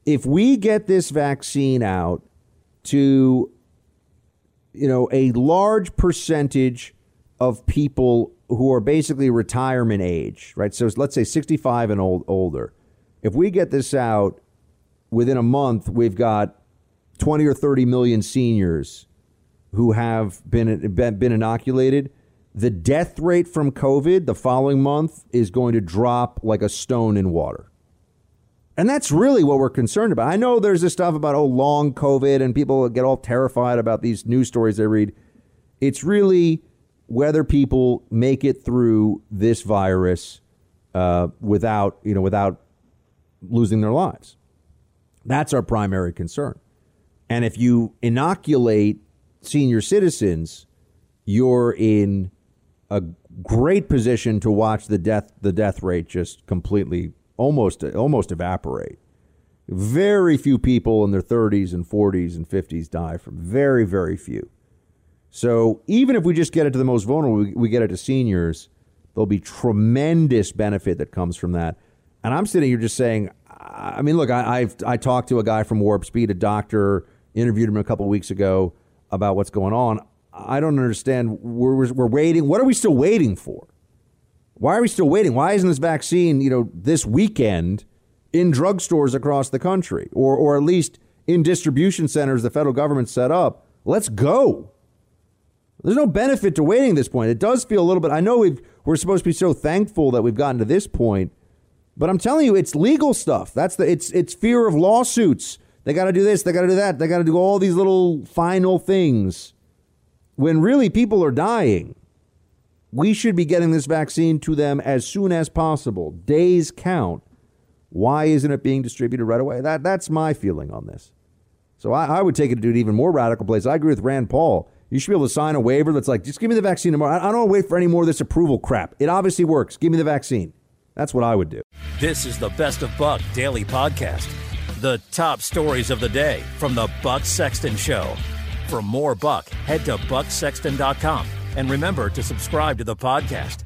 If we get this vaccine out to you know, a large percentage of people who are basically retirement age, right? So let's say 65 and old, older. If we get this out within a month, we've got 20 or 30 million seniors who have been, been inoculated. The death rate from COVID the following month is going to drop like a stone in water. And that's really what we're concerned about. I know there's this stuff about, oh, long COVID, and people get all terrified about these news stories they read. It's really whether people make it through this virus uh, without, you know, without losing their lives. That's our primary concern. And if you inoculate senior citizens, you're in a great position to watch the death the death rate just completely almost almost evaporate. Very few people in their 30s and 40s and 50s die from very very few. So even if we just get it to the most vulnerable, we, get it to seniors, there'll be tremendous benefit that comes from that. And I'm sitting here just saying, I mean, look, I, I've I talked to a guy from Warp Speed, a doctor, interviewed him a couple weeks ago about what's going on. I don't understand. We're, we're waiting. What are we still waiting for? Why are we still waiting? Why isn't this vaccine, you know, this weekend in drugstores across the country or, or at least in distribution centers the federal government set up? Let's go. There's no benefit to waiting this point. It does feel a little bit. I know we've, we're supposed to be so thankful that we've gotten to this point, but I'm telling you, it's legal stuff. That's the it's it's fear of lawsuits. They got to do this. They got to do that. They got to do all these little final things. When really people are dying. We should be getting this vaccine to them as soon as possible. Days count. Why isn't it being distributed right away? That, that's my feeling on this. So I, I would take it to an even more radical place. I agree with Rand Paul. You should be able to sign a waiver that's like, just give me the vaccine tomorrow. I, I don't want to wait for any more of this approval crap. It obviously works. Give me the vaccine. That's what I would do. This is the Best of Buck Daily Podcast. The top stories of the day from the Buck Sexton Show. For more Buck, head to bucksexton.com and remember to subscribe to the podcast.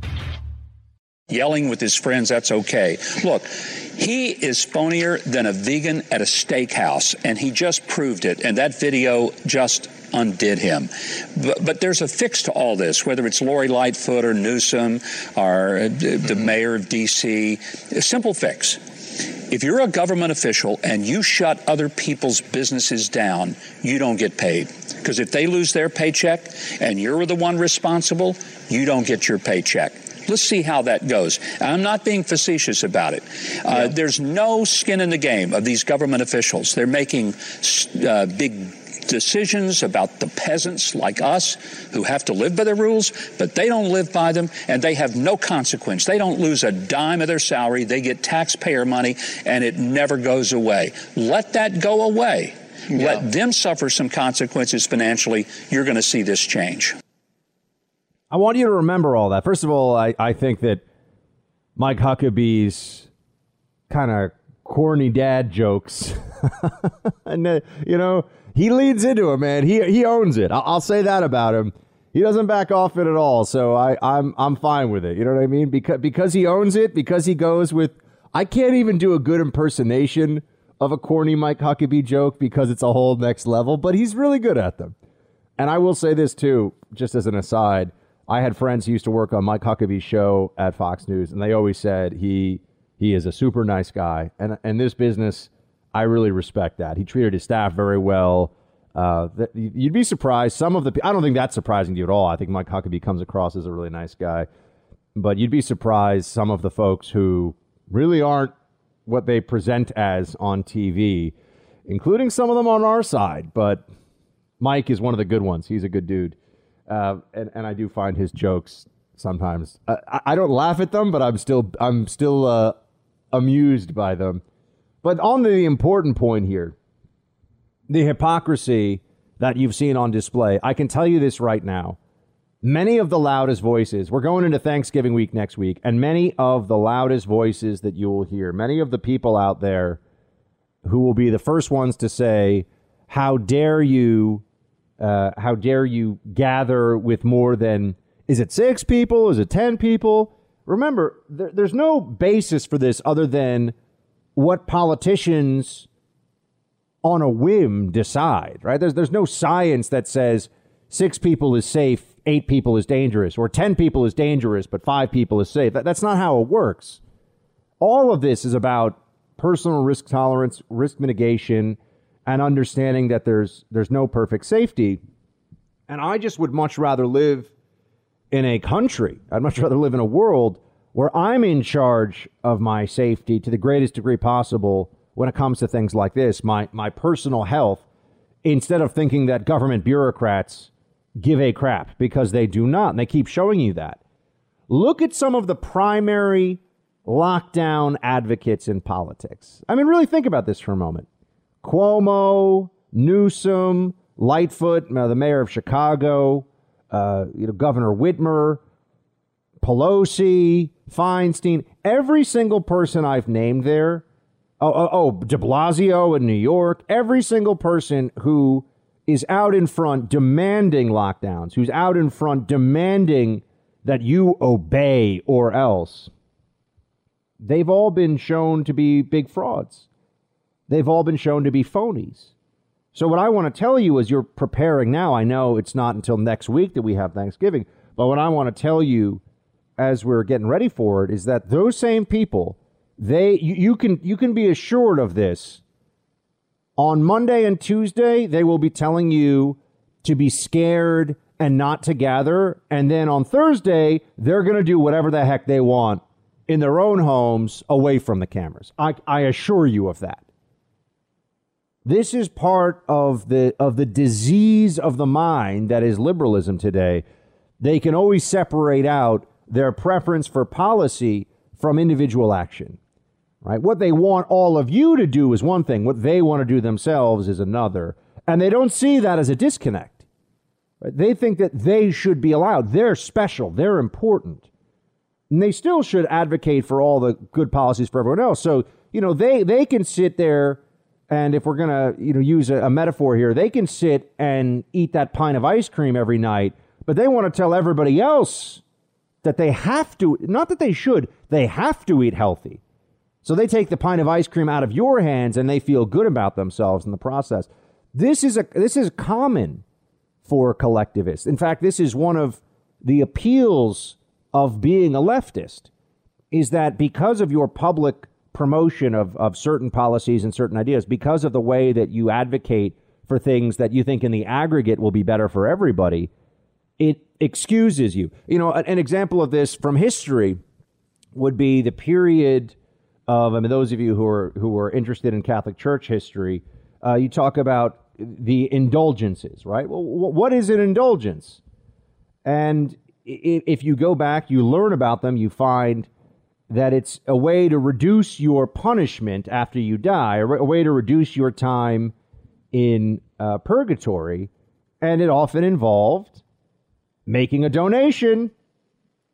Yelling with his friends, that's okay. Look, he is phonier than a vegan at a steakhouse, and he just proved it. And that video just undid him. But, but, there's a fix to all this, whether it's Lori Lightfoot or Newsom or uh, the mm-hmm. mayor of D.C. A simple fix. If you're a government official and you shut other people's businesses down, you don't get paid. Because if they lose their paycheck and you're the one responsible, you don't get your paycheck. Let's see how that goes. I'm not being facetious about it. Uh, yeah. There's no skin in the game of these government officials. They're making uh, big decisions about the peasants like us who have to live by the rules, but they don't live by them and they have no consequence. They don't lose a dime of their salary. They get taxpayer money and it never goes away. Let that go away. Yeah. Let them suffer some consequences financially. You're going to see this change. I want you to remember all that. First of all, I, I think that Mike Huckabee's kind of corny dad jokes. [LAUGHS] and, uh, you know, he leads into it, man. He, he owns it. I'll, I'll say that about him. He doesn't back off it at all. So I, I'm, I'm fine with it. You know what I mean? Because, because he owns it, because he goes with, I can't even do a good impersonation of a corny Mike Huckabee joke because it's a whole next level, but he's really good at them. And I will say this too, just as an aside. I had friends who used to work on Mike Huckabee's show at Fox News, and they always said he he is a super nice guy. And and this business, I really respect that. He treated his staff very well. Uh, you'd be surprised. Some of the I don't think that's surprising to you at all. I think Mike Huckabee comes across as a really nice guy, but you'd be surprised some of the folks who really aren't what they present as on TV, including some of them on our side. But Mike is one of the good ones. He's a good dude. Uh, and, and I do find his jokes sometimes. I, I, don't laugh at them, but I'm still I'm still uh, amused by them. But on the important point here, the hypocrisy that you've seen on display, I can tell you this right now. Many of the loudest voices, we're going into Thanksgiving week next week, and many of the loudest voices that you will hear, many of the people out there who will be the first ones to say, How dare you uh, how dare you gather with more than, is it six people? Is it 10 people? Remember, there, there's no basis for this other than what politicians on a whim decide, right? There's, there's no science that says six people is safe, eight people is dangerous, or 10 people is dangerous, but five people is safe. That, that's not how it works. All of this is about personal risk tolerance, risk mitigation, and understanding that there's there's no perfect safety. And I just would much rather live in a country. I'd much rather live in a world where I'm in charge of my safety to the greatest degree possible when it comes to things like this, my my personal health, instead of thinking that government bureaucrats give a crap because they do not. And they keep showing you that. Look at some of the primary lockdown advocates in politics. I mean, really think about this for a moment. Cuomo, Newsom, Lightfoot, uh, the mayor of Chicago, uh, you know, Governor Whitmer, Pelosi, Feinstein, every single person I've named there. Oh, oh, oh, de Blasio in New York, every single person who is out in front demanding lockdowns, who's out in front demanding that you obey or else, they've all been shown to be big frauds they've all been shown to be phonies. So, what I want to tell you as you're preparing now, I know it's not until next week that we have Thanksgiving, but what I want to tell you as we're getting ready for it is that those same people, they you, you can you can be assured of this. On Monday and Tuesday, they will be telling you to be scared and not to gather, and then on Thursday, they're going to do whatever the heck they want in their own homes away from the cameras. I, I assure you of that. This is part of the of the disease of the mind that is liberalism today. They can always separate out their preference for policy from individual action. Right? What they want all of you to do is one thing, what they want to do themselves is another. And they don't see that as a disconnect. Right? They think that they should be allowed. They're special, they're important. And they still should advocate for all the good policies for everyone else. So, you know, they they can sit there and if we're going to, you know, use a, a, metaphor here, they can sit and eat that pint of ice cream every night, but they want to tell everybody else that they have to, not that they should, they have to eat healthy. So they take the pint of ice cream out of your hands and they feel good about themselves in the process. This is a this is common for collectivists. In fact, this is one of the appeals of being a leftist is that because of your public promotion of, of certain policies and certain ideas because of the way that you advocate for things that you think in the aggregate will be better for everybody, it excuses you. You know, an, example of this from history would be the period of, I mean, those of you who are, who are interested in Catholic Church history, uh, you talk about the indulgences, right? Well, what is an indulgence? And if you go back, you learn about them, you find that it's a way to reduce your punishment after you die, a way to reduce your time in uh, purgatory, and it often involved making a donation,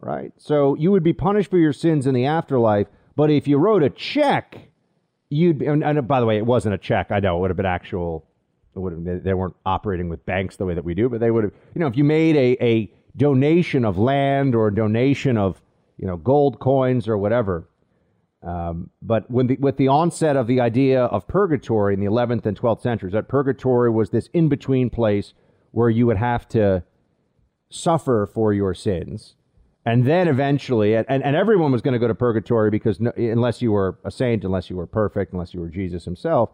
right? So you would be punished for your sins in the afterlife, but if you wrote a check you'd and, and by the way, it wasn't a check. I know it would have been actual. It would have, they, they weren't operating with banks the way that we do, but they would have. You know, if you made a a donation of land or a donation of you know gold coins or whatever. Um, but when the, with the onset of the idea of purgatory in the 11th and 12th centuries, that purgatory was this in between place where you would have to suffer for your sins. And then eventually, and, and everyone was going to go to purgatory because no, unless you were a saint, unless you were perfect, unless you were Jesus himself,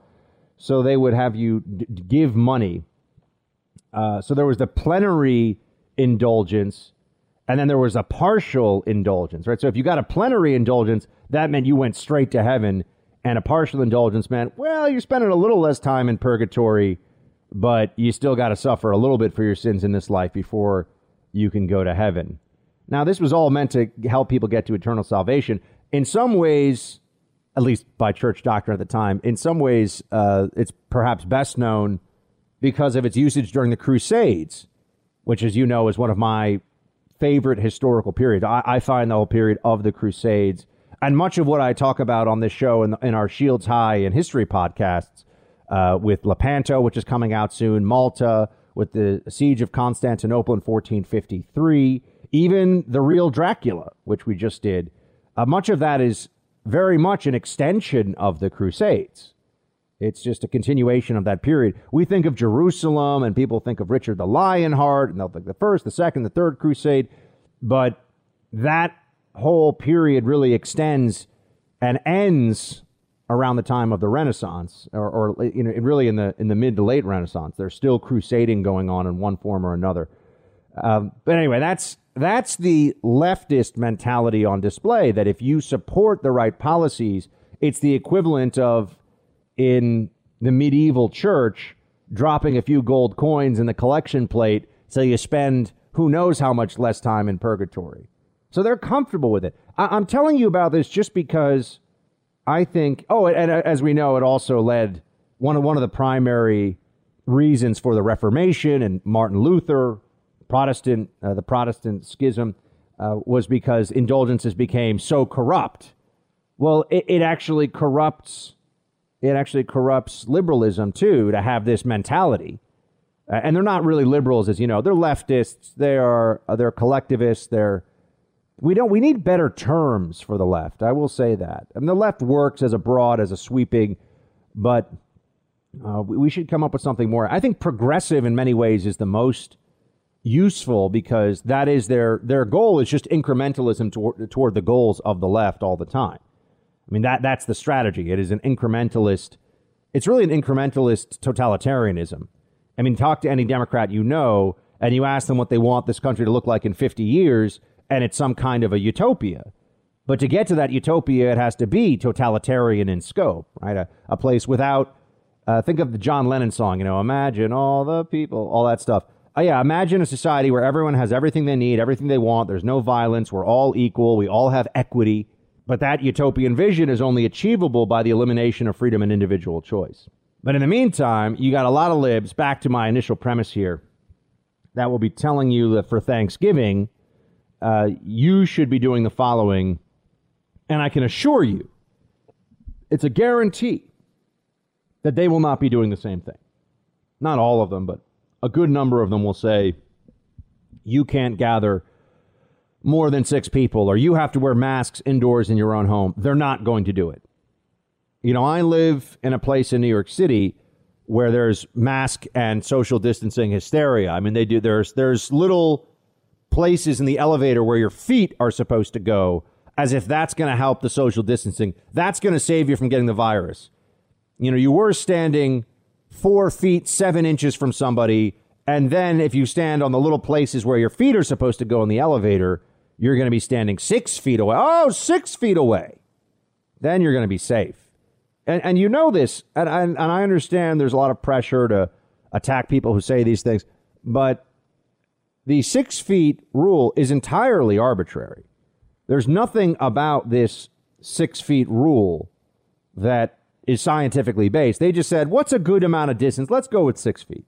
so they would have you d- give money. Uh, so there was the plenary indulgence, and then there was a partial indulgence, right? So if you got a plenary indulgence, that meant you went straight to heaven, and a partial indulgence meant, well, you're spending a little less time in purgatory, but you still got to suffer a little bit for your sins in this life before you can go to heaven. Now, this was all meant to help people get to eternal salvation. In some ways, at least by church doctrine at the time, in some ways, uh, it's perhaps best known because of its usage during the Crusades, which, as you know, is one of my favorite historical periods. I, I find the whole period of the Crusades and much of what I talk about on this show in, in our Shields High and History podcasts uh, with Lepanto, which is coming out soon, Malta, with the siege of Constantinople in 1453 even the real Dracula, which we just did, uh, much of that is very much an extension of the Crusades. It's just a continuation of that period. We think of Jerusalem, and people think of Richard the Lionheart, and they'll think the first, the second, the third Crusade, but that whole period really extends and ends around the time of the Renaissance, or, or you know, really in the in the mid to late Renaissance. There's still crusading going on in one form or another. Um, but anyway, that's that's the leftist mentality on display that if you support the right policies, it's the equivalent of in the medieval church dropping a few gold coins in the collection plate so you spend who knows how much less time in purgatory. So they're comfortable with it. I- am telling you about this just because I think, oh, and, and as we know, it also led one of, one of the primary reasons for the Reformation and Martin Luther Protestant, uh, the Protestant schism uh, was because indulgences became so corrupt. Well, it, it actually corrupts. It actually corrupts liberalism too to have this mentality, uh, and they're not really liberals, as you know. They're leftists. They are uh, they're collectivists. They're we don't we need better terms for the left. I will say that. I mean, the left works as a broad, as a sweeping, but uh, we, we should come up with something more. I think progressive in many ways is the most useful because that is their their goal is just incrementalism toward, toward the goals of the left all the time. I mean that that's the strategy. It is an incrementalist. It's really an incrementalist totalitarianism. I mean, talk to any Democrat you know, and you ask them what they want this country to look like in 50 years, and it's some kind of a utopia. But to get to that utopia, it has to be totalitarian in scope, right? A, a place without. Uh, think of the John Lennon song, you know, imagine all the people, all that stuff uh, yeah, imagine a society where everyone has everything they need, everything they want. There's no violence. We're all equal. We all have equity. But that utopian vision is only achievable by the elimination of freedom and individual choice. But in the meantime, you got a lot of libs, back to my initial premise here, that will be telling you that for Thanksgiving, uh, you should be doing the following. And I can assure you, it's a guarantee that they will not be doing the same thing. Not all of them, but a good number of them will say, you can't gather more than six people, or you have to wear masks indoors in your own home. They're not going to do it. You know, I live in a place in New York City where there's mask and social distancing hysteria. I mean, they do. There's there's little places in the elevator where your feet are supposed to go, as if that's going to help the social distancing. That's going to save you from getting the virus. You know, you were standing four feet, seven inches from somebody. And then if you stand on the little places where your feet are supposed to go in the elevator, you're going to be standing six feet away. Oh, six feet away. Then you're going to be safe. And, and you know this, and, and, and I understand there's a lot of pressure to attack people who say these things, but the six feet rule is entirely arbitrary. There's nothing about this six feet rule that is scientifically based. They just said, what's a good amount of distance? Let's go with six feet.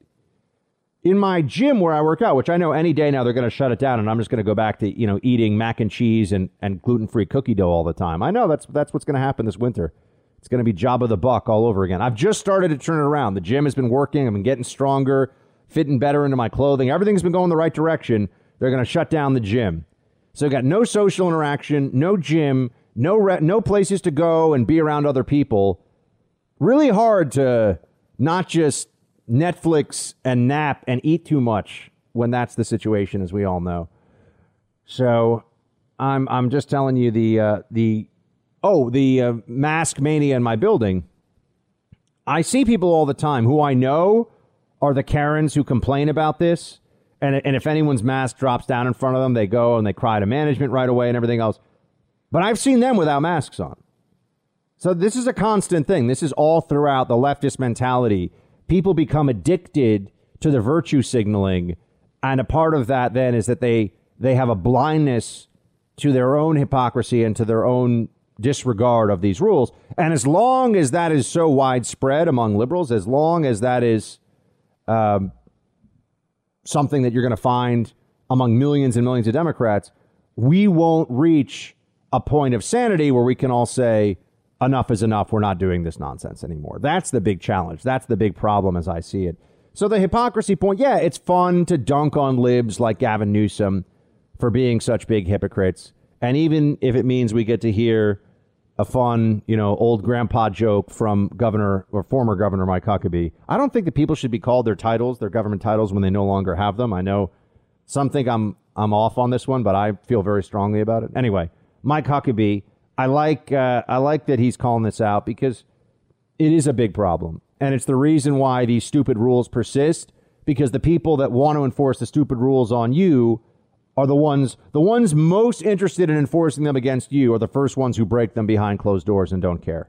In my gym where I work out, which I know any day now they're going to shut it down and I'm just going to go back to, you know, eating mac and cheese and, and gluten free cookie dough all the time. I know that's, that's what's going to happen this winter. It's going to be Jabba the Buck all over again. I've just started to turn it around. The gym has been working. I've been getting stronger, fitting better into my clothing. Everything's been going the right direction. They're going to shut down the gym. So got no social interaction, no gym, no re- no places to go and be around other people. Really hard to not just Netflix and nap and eat too much when that's the situation, as we all know. So I'm I'm just telling you the uh, the oh the uh, mask mania in my building. I see people all the time who I know are the Karens who complain about this, and and if anyone's mask drops down in front of them, they go and they cry to management right away and everything else. But I've seen them without masks on. So this is a constant thing. This is all throughout the leftist mentality. People become addicted to the virtue signaling, and a part of that then is that they they have a blindness to their own hypocrisy and to their own disregard of these rules. And as long as that is so widespread among liberals, as long as that is um, something that you're going to find among millions and millions of Democrats, we won't reach a point of sanity where we can all say, enough is enough. We're not doing this nonsense anymore. That's the big challenge. That's the big problem as I see it. So the hypocrisy point, yeah, it's fun to dunk on libs like Gavin Newsom for being such big hypocrites. And even if it means we get to hear a fun, you know, old grandpa joke from Governor or former Governor Mike Huckabee, I don't think that people should be called their titles, their government titles, when they no longer have them. I know some think I'm I'm off on this one, but I feel very strongly about it. Anyway, Mike Huckabee, I like uh, I like that he's calling this out because it is a big problem, and it's the reason why these stupid rules persist. Because the people that want to enforce the stupid rules on you are the ones the ones most interested in enforcing them against you are the first ones who break them behind closed doors and don't care.